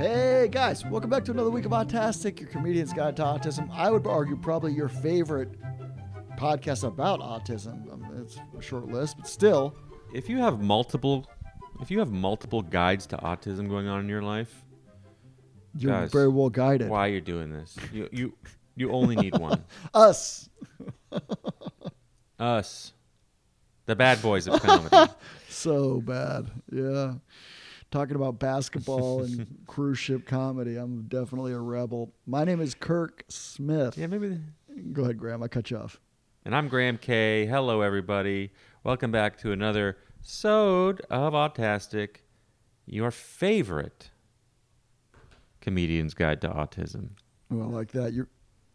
Hey guys, welcome back to another week of Autastic, your comedian's guide to autism. I would argue probably your favorite podcast about autism. Um, it's a short list, but still, If you have multiple, if you have multiple guides to autism going on in your life, you're Guys, very well guided. why you're doing this? You you you only need one. Us. Us, the bad boys of comedy. So bad. Yeah. Talking about basketball and cruise ship comedy. I'm definitely a rebel. My name is Kirk Smith. yeah, maybe. Go ahead, Graham. I cut you off. And I'm Graham Kay. Hello, everybody. Welcome back to another sode of Autastic, your favorite comedian's guide to autism. Well, I like that. You're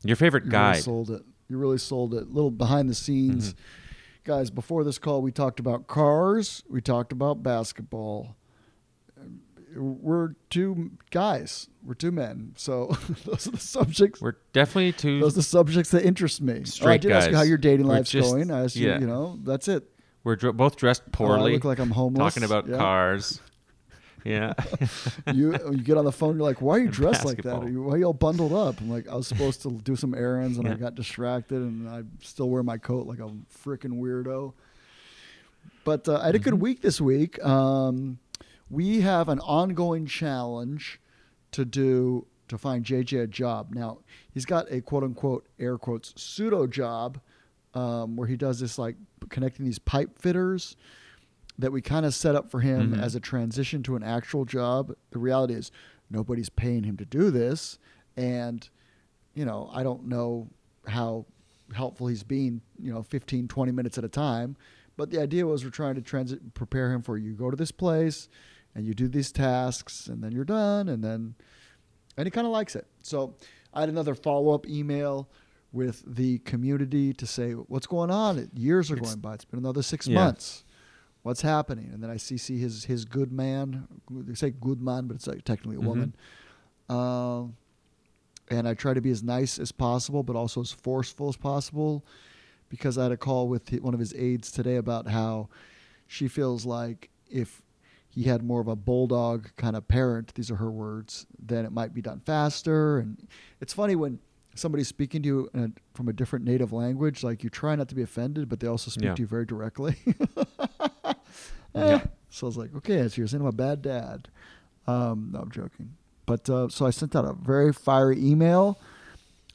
Your favorite You really sold it. You really sold it. Little behind the scenes. Mm-hmm. Guys, before this call, we talked about cars. We talked about basketball. We're two guys. We're two men. So those are the subjects. We're definitely two. Those are the subjects that interest me. oh, I Straight did ask you how your dating life's just- going. I asked yeah. you, you know, that's it. We're dr- both dressed Oh, I poorly. look like I'm homeless. talking about Yeah. cars. Yeah. you you get on the phone. You're like, why are you And dressed like that? Are you, why are you all bundled up? I'm like, I was supposed to do some errands and I got distracted and I still wear my coat like a freaking weirdo. But uh, I had a Mm-hmm. good week this week. Um, we have an ongoing challenge to do to find JJ a job. Now he's got a quote unquote air quotes pseudo job um, where he does this like connecting these pipe fitters that we kind of set up for him Mhm. as a transition to an actual job. The reality is nobody's paying him to do this, and you know I don't know how helpful he's being. You know, 15, 20 minutes at a time. But the idea was we're trying to transit prepare him for you go to this place and you do these tasks and then you're done and then and he kind of likes it. So I had another follow up email with the community to say what's going on. Years are It's- going by. It's been another six Yeah. months. What's happening? And then I CC his his good man. They say good man, but it's like technically a Mhm. woman. Um, and I try to be as nice as possible, but also as forceful as possible, because I had a call with one of his aides today about how she feels like if he had more of a bulldog kind of parent, these are her words, then it might be done faster. And it's funny when somebody's speaking to you in a, from a different native language, like you try not to be offended, but they also speak Yeah. to you very directly. Yeah. So I was like, okay, so you're saying I'm a bad dad. Um, no, I'm joking. But uh, so I sent out a very fiery email.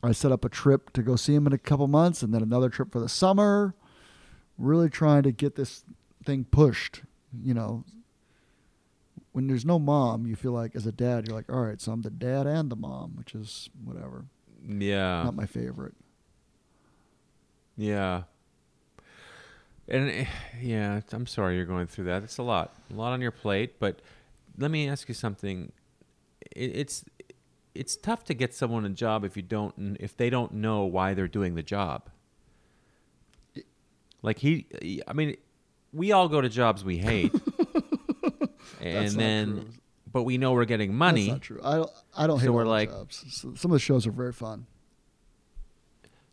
I set up a trip to go see him in a couple months and then another trip for the summer. Really trying to get this thing pushed. You know, when there's no mom, you feel like as a dad, you're like, all right, so I'm the dad and the mom, which is whatever. yeah. Not my favorite. Yeah. And eh, yeah, I'm sorry you're going through that. It's a lot, a lot on your plate. But let me ask you something. It, it's it's tough to get someone a job if you don't if they don't know why they're doing the job. Like he, he- I mean, we all go to jobs we hate, and then, true. but we know we're getting money. That's not true. I don't. I don't So hate we're like- jobs. So some of the shows are very fun.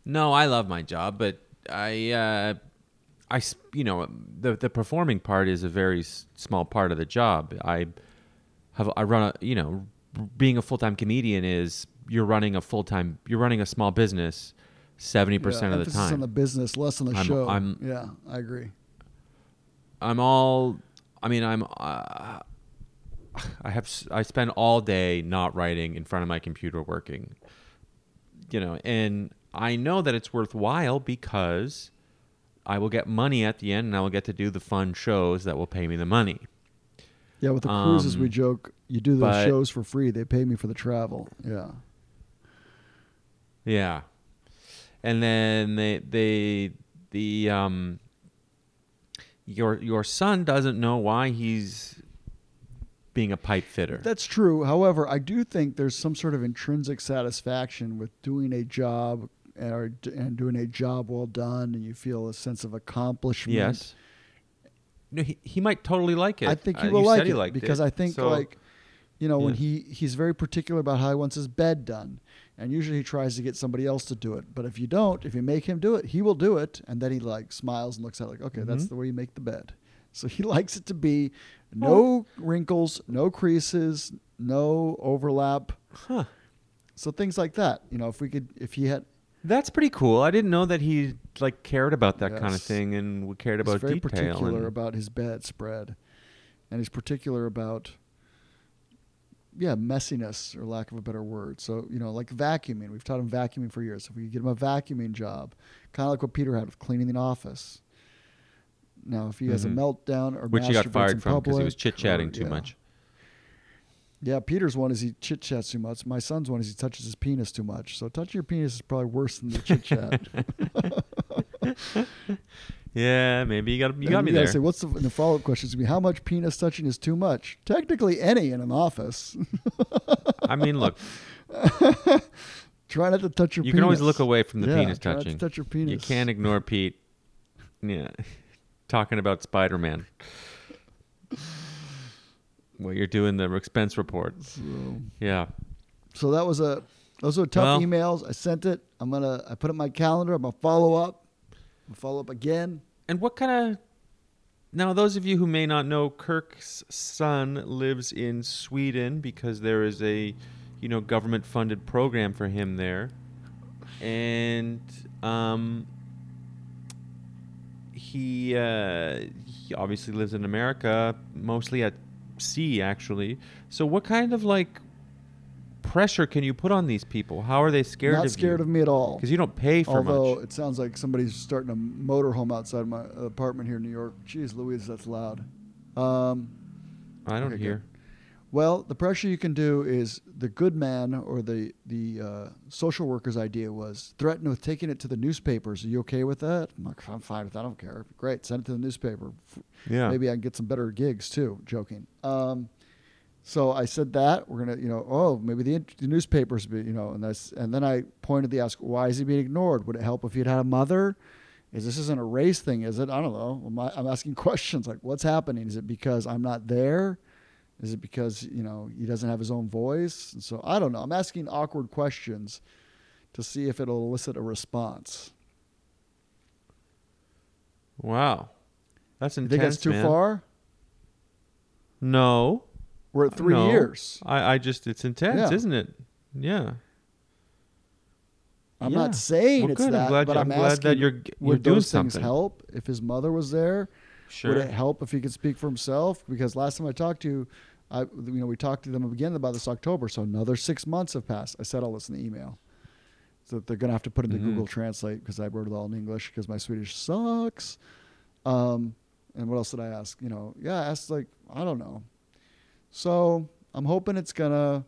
No, I love my job, but I, uh, I, you know, the the performing part is a very s- small part of the job. I have I run a, you know, being a full time comedian is you're running a full time, you're running a small business, seventy percent Yeah, of the emphasis on time. the business, less on the I'm- show. I'm- yeah, I agree. I'm all, I mean, I'm, uh, I have, I spend all day not writing in front of my computer working, you know, and I know that it's worthwhile because I will get money at the end and I will get to do the fun shows that will pay me the money. Yeah, with the cruises, we Um, joke you do those shows for free. They pay me for the travel. Yeah. Yeah. And then they, they, the, um, your, your son doesn't know why he's being a pipe fitter. That's true. However, I do think there's some sort of intrinsic satisfaction with doing a job and, and doing a job well done, and you feel a sense of accomplishment. Yes. No, he, he might totally like it. I think he Uh, will you like it because it. I think So- like you know when he he's very particular about how he wants his bed done, and usually he tries to get somebody else to do it. But if you don't, if you make him do it, he will do it, and then he like smiles and looks at it like, okay, that's Mhm. the way you make the bed. So he likes it to be no wrinkles, no creases, no overlap. Huh. So things like that. You know, if we could, if he had, That's pretty cool. I didn't know that he like cared about that kind of thing and we cared about he's very detail. particular and- about his bedspread, and he's particular about, yeah, messiness, or lack of a better word. So you know, like vacuuming. We've taught him vacuuming for years. If we could get him a vacuuming job, kind of like what Peter had with cleaning the office. Now, if he has Mhm. a meltdown or which he got fired from because he was chit chatting too yeah. much. Yeah, Peter's one is he chit chats too much. My son's one is he touches his penis too much. So touching your penis is probably worse than the chit chat. Yeah, maybe you got you got me gotta there. Say, what's the, and the follow up question is be how much penis touching is too much? Technically, any in an office. I mean, look, Try not to touch your. you penis. can always look away from the Yeah, penis try not to touching. touch your penis. You can't ignore Pete. Yeah, talking about Spider Man. Well, you're doing the expense report. So, Yeah. so that was a those were tough Well- emails. I sent it. I'm gonna I put it in my calendar. I'm gonna follow up. Follow up again. And what kind of now, those of you who may not know, Kirk's son lives in Sweden because there is a, you know, government-funded program for him there, and um, he uh, he obviously lives in America, mostly at sea, actually. So, what kind of like pressure can you put on these people? How are they scared Not of scared you? of me at all. Because you don't pay for Although much. it sounds like somebody's starting a motorhome outside my apartment here in New York. Jeez, Louise, that's loud. Um, I don't okay, good. hear. Well, the pressure you can do is the good man or the the uh, social worker's idea was threaten with taking it to the newspapers. Are you okay with that? I'm like, I'm fine with that. I don't care. Great, send it to the newspaper. Yeah. Maybe I can get some better gigs too. Joking. Um, so I said that we're gonna, you know, oh, maybe the, the newspapers, be, you know, and that's, and then I pointed the ask, why is he being ignored? Would it help if he'd had a mother? Is this isn't a race thing? Is it? I don't know. I'm asking questions like, what's happening? Is it because I'm not there? Is it because you know he doesn't have his own voice? And so I don't know. I'm asking awkward questions to see if it'll elicit a response. Wow. That's You intense. think that's too man. far? No. We're at three No. years. I, I just it's intense, Yeah. isn't it? Yeah. I'm Yeah. not saying Well, it's good. that, I'm glad, but I'm I'm, glad asking, that you're you're would doing those things help if his mother was there? Sure. Would it help if he could speak for himself? Because last time I talked to you, I you know we talked to them again about this October, so another six months have passed. I said all this in the email, so they're gonna have to put into Mhm. Google Translate because I wrote it all in English because my Swedish sucks. Um, and what else did I ask? You know, yeah, I asked like I don't know. So I'm hoping it's gonna.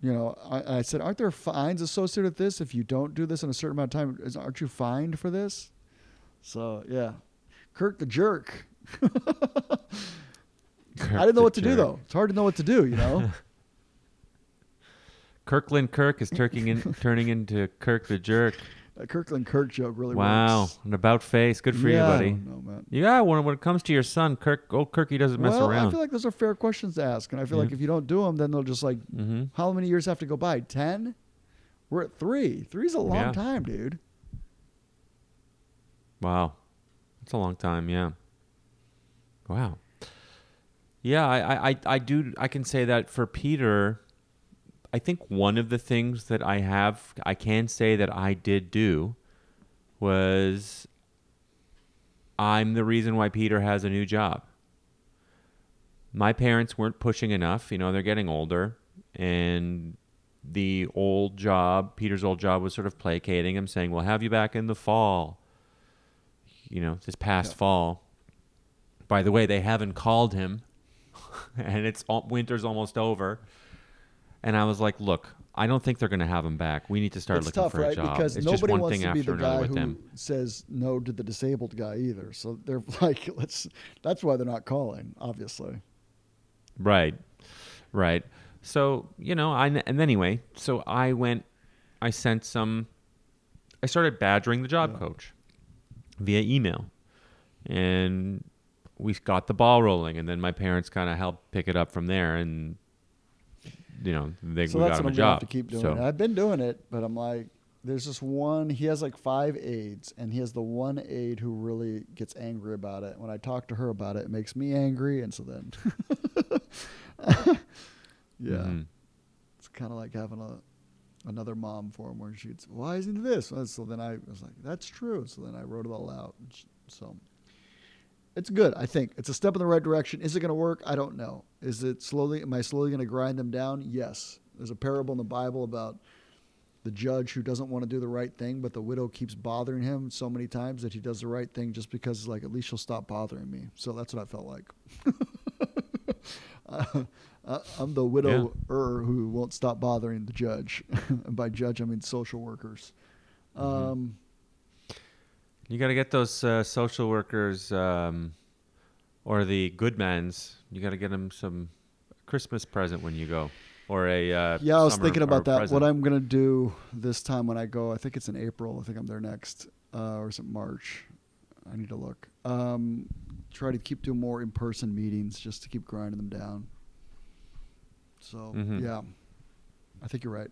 You know, I, I said, aren't there fines associated with this if you don't do this in a certain amount of time? Is, aren't you fined for this? So yeah, Kirk the jerk. I didn't know what to do though. It's hard to know what to do, you know. Kirkland Kirk is turking in, turning into Kirk the jerk. That Kirkland Kirk joke really wow. works. Wow, an about face. Good for yeah, you, buddy. don't know, man. Yeah, when, when it comes to your son, Kirk, old Kirky doesn't mess well, I feel like those are fair questions to ask, and I feel Yeah. like if you don't do them, then they'll just like, mm-hmm. how many years have to go by? Ten? We're at three. Three's a long Yeah. time, dude. Wow. That's a long time, yeah. Wow. Yeah, I, I, I, I do I can say that for Peter, I think one of the things that I have I can say that I did do was I'm the reason why Peter has a new job. My parents weren't pushing enough, you know, they're getting older and the old job, Peter's old job was sort of placating him saying, "We'll have you back in the fall." you know, this past Yeah. fall. By the way, they haven't called him, and it's al- winter's almost over. And I was like, look, I don't think they're going to have him back. We need to start it's looking tough, for a job. Because it's nobody just one wants thing to be after the guy who them. says no to the disabled guy either. So they're like, let's. That's why they're not calling, obviously. Right, right. So you know, I and anyway, so I went, I sent some, I started badgering the job Yeah. coach via email, and we got the ball rolling, and then my parents kind of helped pick it up from there, and you know, they So we that's got him a gonna have job. to keep doing. So- And I've been doing it, but I'm like, there's this one. He has like five aides, and he has the one aide who really gets angry about it. When I talk to her about it, it makes me angry, and so then Yeah. Mhm. It's kind of like having a another mom for him where she'd say, why isn't he this? So then I was like, that's true. So then I wrote it all out. So it's good. I think it's a step in the right direction. Is it going to work? I don't know. Is it slowly? Am I slowly going to grind them down? Yes. There's a parable in the Bible about the judge who doesn't want to do the right thing, but the widow keeps bothering him so many times that he does the right thing just because, like, at least she'll stop bothering me. So that's what I felt like. uh, uh, I'm the widower who won't stop bothering the judge. and by judge, I mean social workers. Um, You got to get those uh, social workers um, or the good mans. You got to get them some Christmas present when you go, or a uh, yeah, I was thinking about that. present. What I'm going to do this time when I go, I think it's in April. I think I'm there next. Uh, or is it March? I need to look. Um, try to keep doing more in person meetings just to keep grinding them down. So, Mhm. yeah, I think you're right.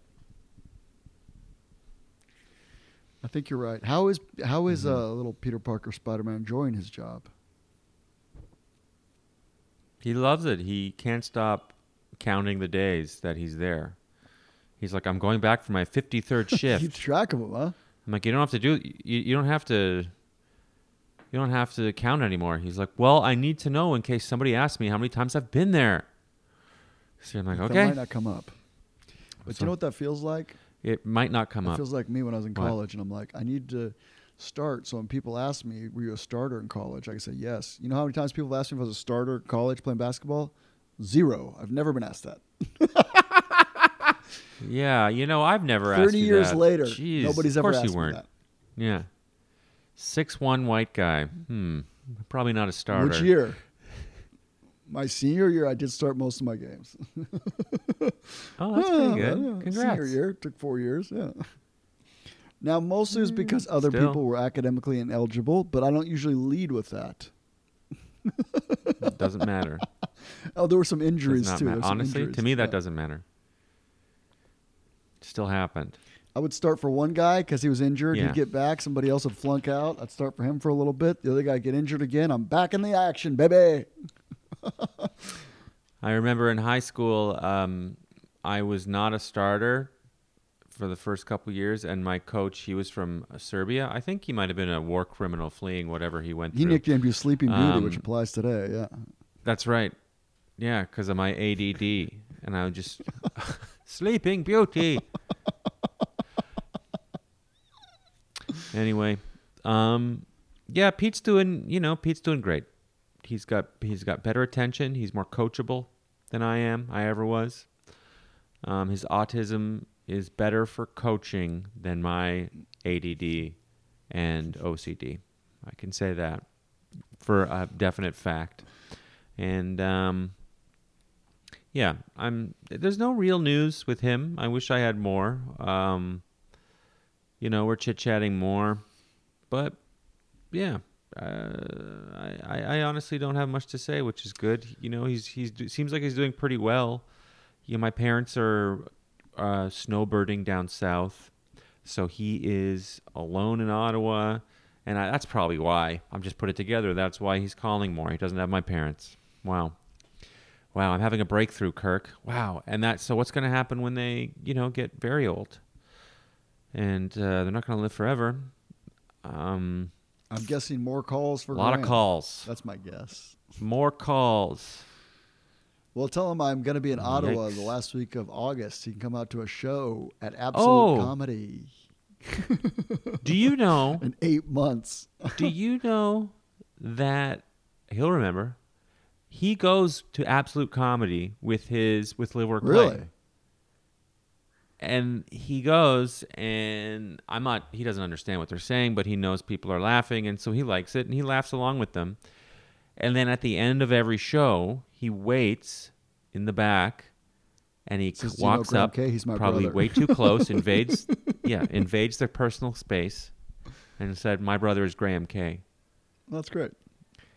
I think you're right. How is how is Mhm. uh, little Peter Parker Spider Man enjoying his job? He loves it. He can't stop counting the days that he's there. He's like, I'm going back for my 53rd shift. Keeps track of them, huh? I'm like, you don't have to do. You, you don't have to. You don't have to count anymore. He's like, well, I need to know in case somebody asks me how many times I've been there. So I'm like, That okay, might not come up. But So- you know what that feels like? It might not come up. it up. feels like me when I was in What? college, and I'm like, I need to start. So when people ask me, "Were you a starter in college?" I can say yes. You know how many times people ask me if I was a starter in college playing basketball? Zero. I've never been asked that. Yeah, you know, I've never asked Thirty years that. later, Jeez, nobody's of ever course asked you weren't. me that. Yeah, six one white guy. Hmm, probably not a starter. Which year? My senior year, I did start most of my games. Oh, that's pretty good. yeah. Congrats. Senior year took four years. Yeah. Now, mostly it's because mm, other still. people were academically ineligible, but I don't usually lead with that. it Doesn't matter. Oh, there were some injuries too. ma- There were some Honestly, injuries. to me, that Yeah. doesn't matter. Still happened. I would start for one guy because he was injured. Yeah. He'd get back. Somebody else would flunk out. I'd start for him for a little bit. The other guy get injured again. I'm back in the action, baby. I remember in high school, um, I was not a starter for the first couple years, and my coach, he was from Serbia. I think he might have been a war criminal fleeing whatever he went He through. nicknamed you Sleeping Beauty, which Um, applies today. Yeah. That's right. Yeah, because of my ADD, and I would just sleeping beauty. anyway, um, yeah, Pete's doing. You know, Pete's doing great. He's got he's got better attention. He's more coachable than I am. I ever was. Um, his autism is better for coaching than my ADD and OCD. I can say that for a definite fact. And um, yeah, I'm. There's no real news with him. I wish I had more. Um, you know, we're chit chatting more, but yeah, uh, I, I honestly don't have much to say, which is good. You know, he's he's seems like he's doing pretty well. You know, my parents are uh, snowbirding down south, so he is alone in Ottawa, and I, that's probably why I'm just put it together. That's why he's calling more. He doesn't have my parents. Wow. Wow, I'm having a breakthrough, Kirk. Wow, and that. So, what's going to happen when they, you know, get very old, and uh, they're not going to live forever? Um, I'm guessing more calls for a lot of calls, That's my guess. more calls. Well, tell him I'm going to be in Ottawa the last week of August. He can come out to a show at Absolute Oh. Comedy Do you know? in eight months. do you know that he'll remember? He goes to Absolute Comedy with his with Live Work Play. Really? And he goes and i'm not he doesn't understand what they're saying but he knows people are laughing and so he likes it and he laughs along with them and then at the end of every show he waits in the back and he Says, "Do you know walks up K? He's my probably brother." way too close invades yeah invades their personal space and said my brother is graham kay That's great.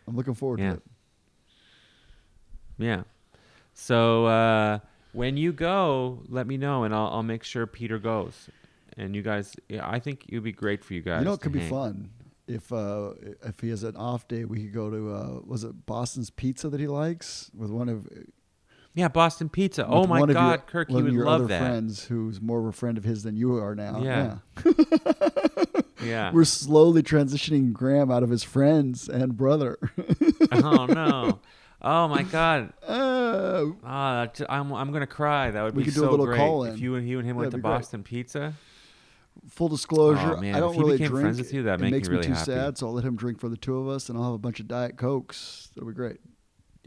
I'm looking forward Yeah. to it. yeah so uh, when you go let me know and I'll, I'll make sure peter goes and you guys yeah, i think it would be great for you guys You know, it could be fun if uh, if he has an off day. We could go to uh, was it Boston's Pizza that he likes with one of. Yeah, Boston Pizza. Oh my of your- God, Kirk, he would your love other that. friends who's more of a friend of his than you are now. Yeah. Yeah. We're slowly transitioning Graham out of his friends and brother. oh no. Oh my God. Uh, Ah, that- I'm I'm gonna cry. That would We be could do a so little great call-in. if you and you and him went to be great. Boston Pizza. full disclosure, Oh, man, I don't he really became drink. friends with you, that'd it make me makes really me too happy. sad, so I'll let him drink for the two of us, and I'll have a bunch of Diet Cokes. That'll be great.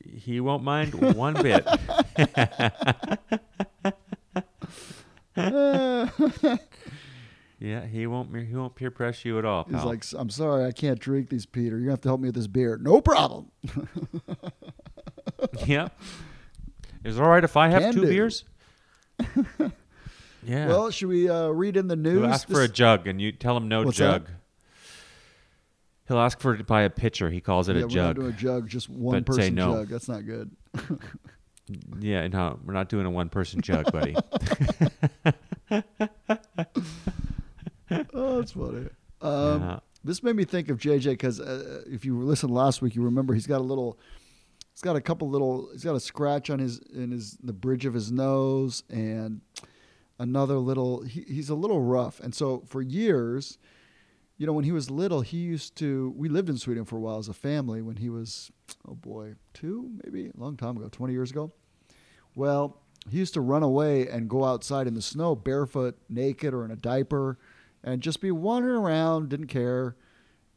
He won't mind one bit. Yeah, he won't. He won't peer pressure you at all. He's like, I'm sorry, I can't drink these, Peter. You're gonna have to help me with this beer. No problem. yeah. Is it all right if I have Can two do. beers? yeah. Well, should we uh, read in the news? He'll ask for a jug, and you tell him no What's that? jug. He'll ask for to buy a pitcher. He calls it yeah, a we're not jug. doing a jug, just one But person no. jug. That's not good. Yeah, no, we're not doing a one-person jug, buddy. That's funny. Um, Yeah. This made me think of JJ because uh, if you listened last week, you remember he's got a little, he's got a couple little, he's got a scratch on his in his the bridge of his nose and another little. He, he's a little rough, and so for years, you know, when he was little, he used to. We lived in Sweden for a while as a family. When he was, oh boy, two maybe a long time ago, twenty years ago. Well, he used to run away and go outside in the snow barefoot, naked, or in a diaper, and just be wandering around, didn't care.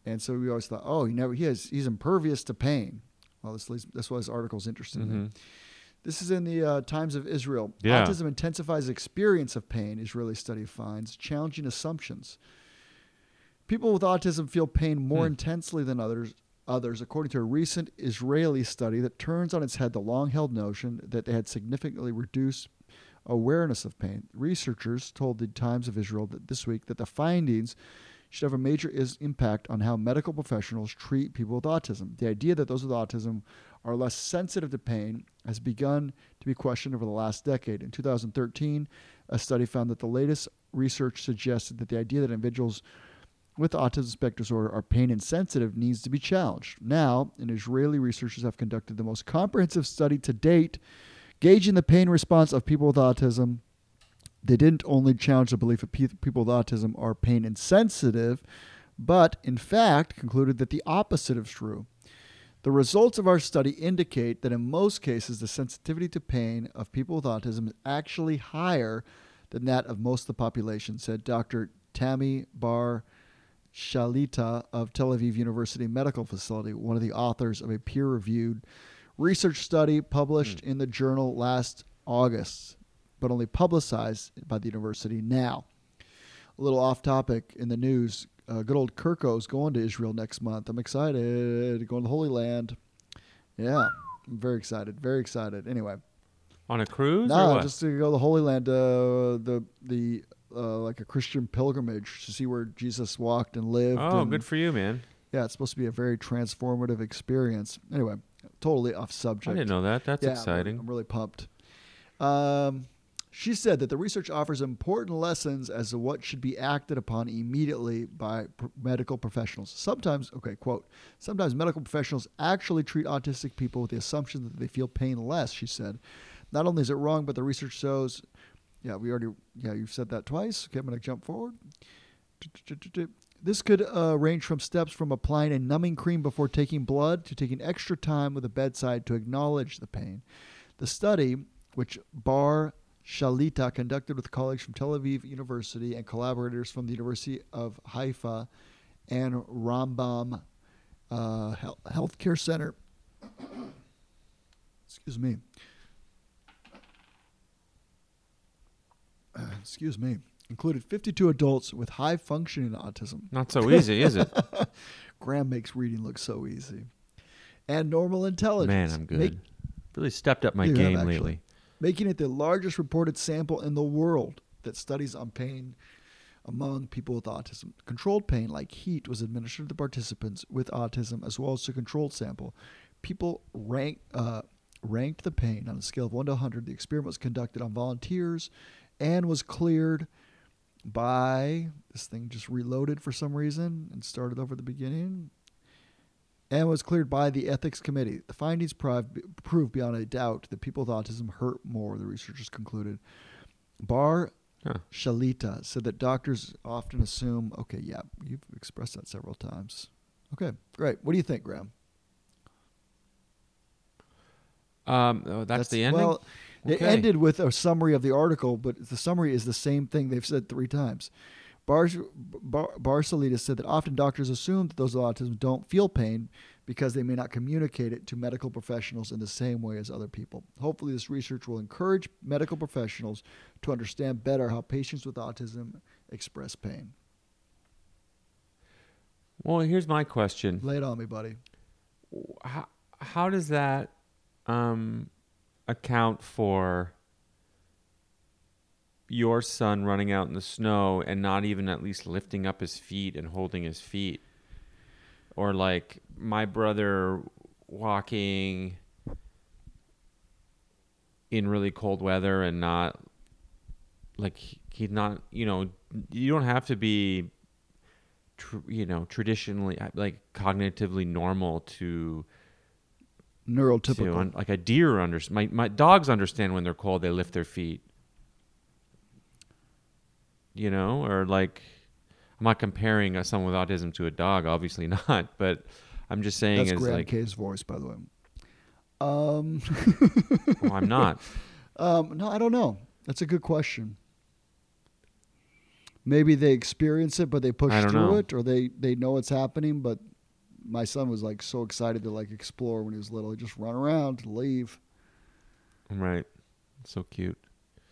And so we always thought, oh, he never he has he's impervious to pain. Well, this leads, that's why this article is interesting. Mhm. This is in the uh, Times of Israel. Yeah. Autism intensifies experience of pain. Israeli study finds challenging assumptions. People with autism feel pain more Hmm. intensely than others. Others, according to a recent Israeli study that turns on its head the long-held notion that they had significantly reduced awareness of pain. Researchers told the Times of Israel that this week that the findings should have a major is- impact on how medical professionals treat people with autism. The idea that those with autism are less sensitive to pain has begun to be questioned over the last decade. In 2013, a study found that the latest research suggested that the idea that individuals with autism spectrum disorder are pain insensitive needs to be challenged. Now, and Israeli researchers have conducted the most comprehensive study to date gauging the pain response of people with autism. They didn't only challenge the belief that people with autism are pain insensitive, but in fact concluded that the opposite is true. The results of our study indicate that in most cases, the sensitivity to pain of people with autism is actually higher than that of most of the population, said Dr. Tami Bar Shalita of Tel Aviv University Medical Facility, one of the authors of a peer reviewed research study published in the journal last August, but only publicized by the university now. A little off topic in the news uh, good old Kirko's going to Israel next month. I'm excited. Going to the Holy Land. Yeah, I'm very excited. Very excited. Anyway, On a cruise? no, just to go to the Holy Land, uh, the the uh, like a Christian pilgrimage to see where Jesus walked and lived. oh, and- good for you, man. yeah, it's supposed to be a very transformative experience. Anyway, totally off subject. I didn't know that. That's Yeah, I'm- exciting. I'm really pumped. Um, she said that the research offers important lessons as to what should be acted upon immediately by pr- medical professionals. Sometimes, okay, quote, sometimes medical professionals actually treat autistic people with the assumption that they feel pain less, she said. Not only is it wrong, but the research shows, yeah, we already, yeah, you've said that twice. Okay, I'm going to jump forward. This could uh, range from steps from applying a numbing cream before taking blood to taking extra time with the bedside to acknowledge the pain. The study, which Bar Shalita conducted with colleagues from Tel Aviv University and collaborators from the University of Haifa and Rambam uh, Hel- Healthcare Center. Excuse me. Excuse me. Included 52 adults with high functioning autism. Not so easy, is it? Graham makes reading look so easy. And normal intelligence. Man, I'm good. Make- really stepped up my You have, game lately. making it the largest reported sample in the world that studies on pain among people with autism. Controlled pain, like heat, was administered to the participants with autism as well as a controlled sample. People rank, uh, ranked the pain on a scale of 1 to 100. The experiment was conducted on volunteers and was cleared by this thing just reloaded for some reason and started over at the beginning. and was cleared by the ethics committee. The findings prove, prove beyond a doubt that people with autism hurt more, the researchers concluded. Bar Huh. Shalita said that doctors often assume, okay, yeah, you've expressed that several times. Okay, great. What do you think, Graham? Um, oh, that's, the ending. Well, it Okay. ended with a summary of the article, but the summary is the same thing they've said three times. Bar, Bar, Barcelita said that often doctors assume that those with autism don't feel pain because they may not communicate it to medical professionals in the same way as other people. Hopefully, this research will encourage medical professionals to understand better how patients with autism express pain. Well, here's my question. Lay it on me, buddy. How, how does that um, account for your son running out in the snow and not even at least lifting up his feet and holding his feet? Or like my brother walking in really cold weather and not like he's not, you know, you don't have to be tr- you know, traditionally like cognitively normal to Neurotypical. to like a deer under my my dogs understand when they're cold they lift their feet you know or like i'm not comparing someone with autism to a dog obviously not but i'm just saying That's is Graham like K's voice, by the way. Um, well, i'm not Um, no, I don't know. That's a good question. Maybe they experience it, but they push through know. it, or they they know it's happening. But my son was like so excited to like explore when he was little. He just run around, leave. right so cute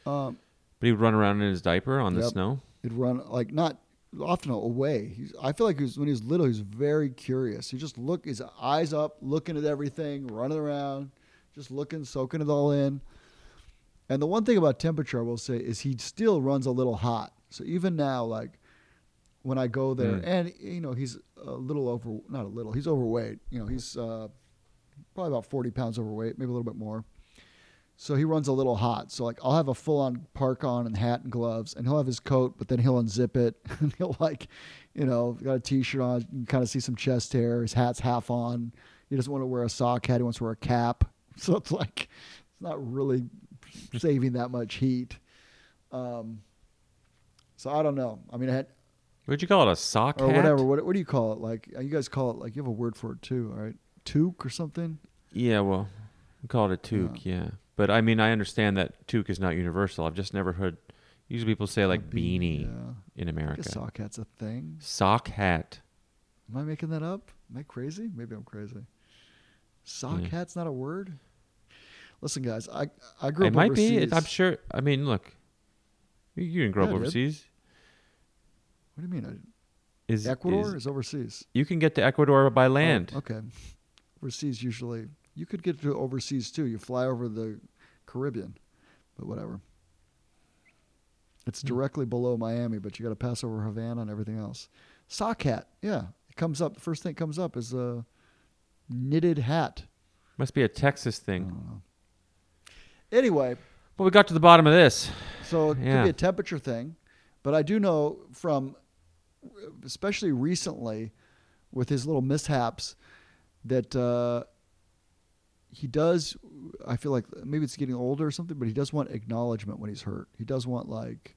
Um, but he would run around in his diaper on the snow he'd run like not often away. He's, I feel like he was, when he was little, he was very curious. He just look his eyes up, looking at everything, running around, just looking, soaking it all in. And the one thing about temperature, I will say, is he still runs a little hot. So even now, like when I go there, Mm. and you know he's a little over, not a little, he's overweight. You know he's uh, probably about forty pounds overweight, maybe a little bit more. So he runs a little hot. So like I'll have a full on park on and hat and gloves, and he'll have his coat, but then he'll unzip it and he'll like, you know, got a t-shirt on, you can kind of see some chest hair. His hat's half on. He doesn't want to wear a sock hat. He wants to wear a cap. So it's like it's not really saving that much heat. Um, so I don't know. I mean, I had, would you call it a sock or hat? whatever. What, what do you call it? Like you guys call it like you have a word for it too, all right? Toque or something. yeah well we call it a toque yeah. but i mean i understand that toque is not universal i've just never heard usually people say like A beanie, Yeah. in I america guess sock hat's a thing. sock hat Am I making that up? Am I crazy? Maybe I'm crazy. Sock Yeah. hat's not a word. Listen, guys, I I grew It up might overseas. be. I'm sure. I mean, look, you, didn't grow Yeah, up I overseas. What do you mean? Is Ecuador is- is, overseas. you can get to Ecuador by land. Oh, okay. Overseas usually you could get to overseas too. You fly over the Caribbean, but whatever. It's Hmm. directly below Miami, but you got to pass over Havana and everything else. Sock hat, yeah, it comes up. The first thing that comes up is a knitted hat. Must be a Texas I thing. don't know. Anyway, Well, we got to the bottom of this. So it could be a temperature thing, but I do know from, especially recently, with his little mishaps, that uh, he does. I feel like maybe it's getting older or something, but he does want acknowledgement when he's hurt. He does want like,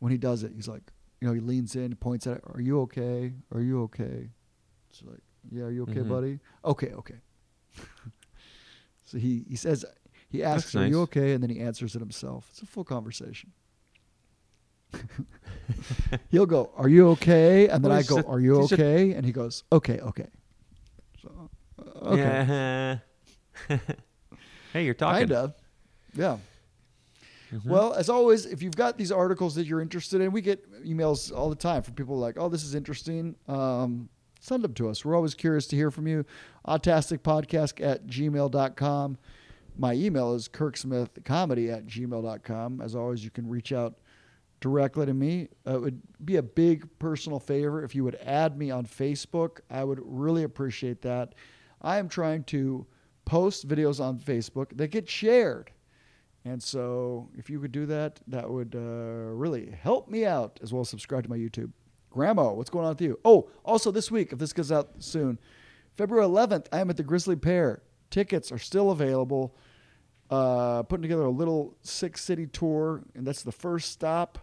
when he does it, he's like, you know, he leans in, points at, it, "Are you okay? Are you okay?" It's like, "Yeah, are you okay, Mhm. buddy? Okay, okay." so he he says he asks, That's "Are you okay?" and then he answers it himself. It's a full conversation. He'll go, "Are you okay?" And then Well, I go, "Are you okay?" And he goes, "Okay, okay." So, uh, okay, Yeah. hey, you're talking. kind of, yeah. Mhm. Well, as always, if you've got these articles that you're interested in, we get emails all the time from people like, "Oh, this is interesting." Um, send them to us. We're always curious to hear from you. Autasticpodcast at gmail.com. My email is kirksmithcomedy at gmail.com. As always, you can reach out directly to me. Uh, it would be a big personal favor if you would add me on Facebook. I would really appreciate that. I am trying to post videos on Facebook that get shared. And so, if you could do that, that would uh, really help me out, as well as subscribe to my YouTube. Grandma, what's going on with you? Oh, also this week, if this goes out soon, February 11th, I am at the Grizzly Pear. Tickets are still available. Uh, putting together a little six city tour, and that's the first stop.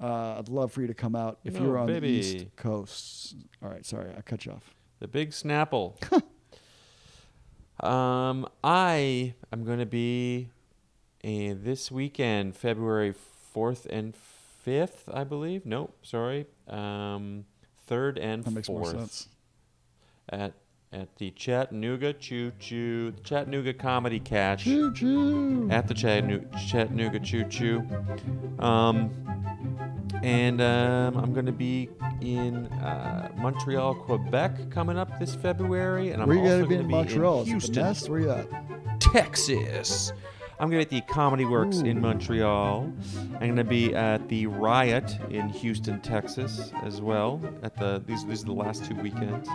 Uh, I'd love for you to come out if No, you're on the. East Coast. All right, sorry, I cut you off. The big Snapple. um, I am going to be uh, this weekend, February 4th and 5th, I believe. Nope, sorry. Um, 3rd and That makes 4th more sense. at at the Chattanooga Choo Choo, the Chattanooga Comedy Catch. Choo choo. at the Chattanooga, Chattanooga Choo Choo. Um, and um, I'm going to be in uh, Montreal, Quebec coming up this February. And I'm Where you also gotta be gonna in be Montreal? in Is it the Houston, Nest? Where you at? Texas. I'm going to be at the Comedy Works in Montreal. I'm going to be at the Riot in Houston, Texas, as well. At the these these are the last two weekends,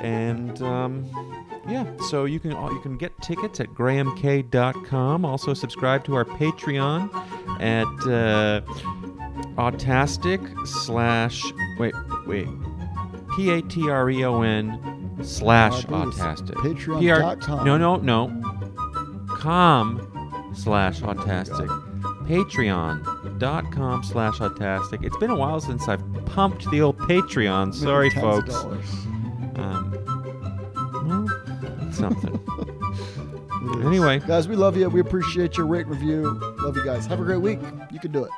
and um, yeah. So you can you can get tickets at grahamk.com. Also subscribe to our Patreon at uh, autastic slash wait wait p a t r e o n slash it's autastic. patreon.com. No no no com slash autastic patreon.com slash autastic it's been a while since i've pumped the old patreon sorry folks um, well, something Anyway. guys, we love you. We appreciate your rate review. Love you guys. Have a great week. You can do it.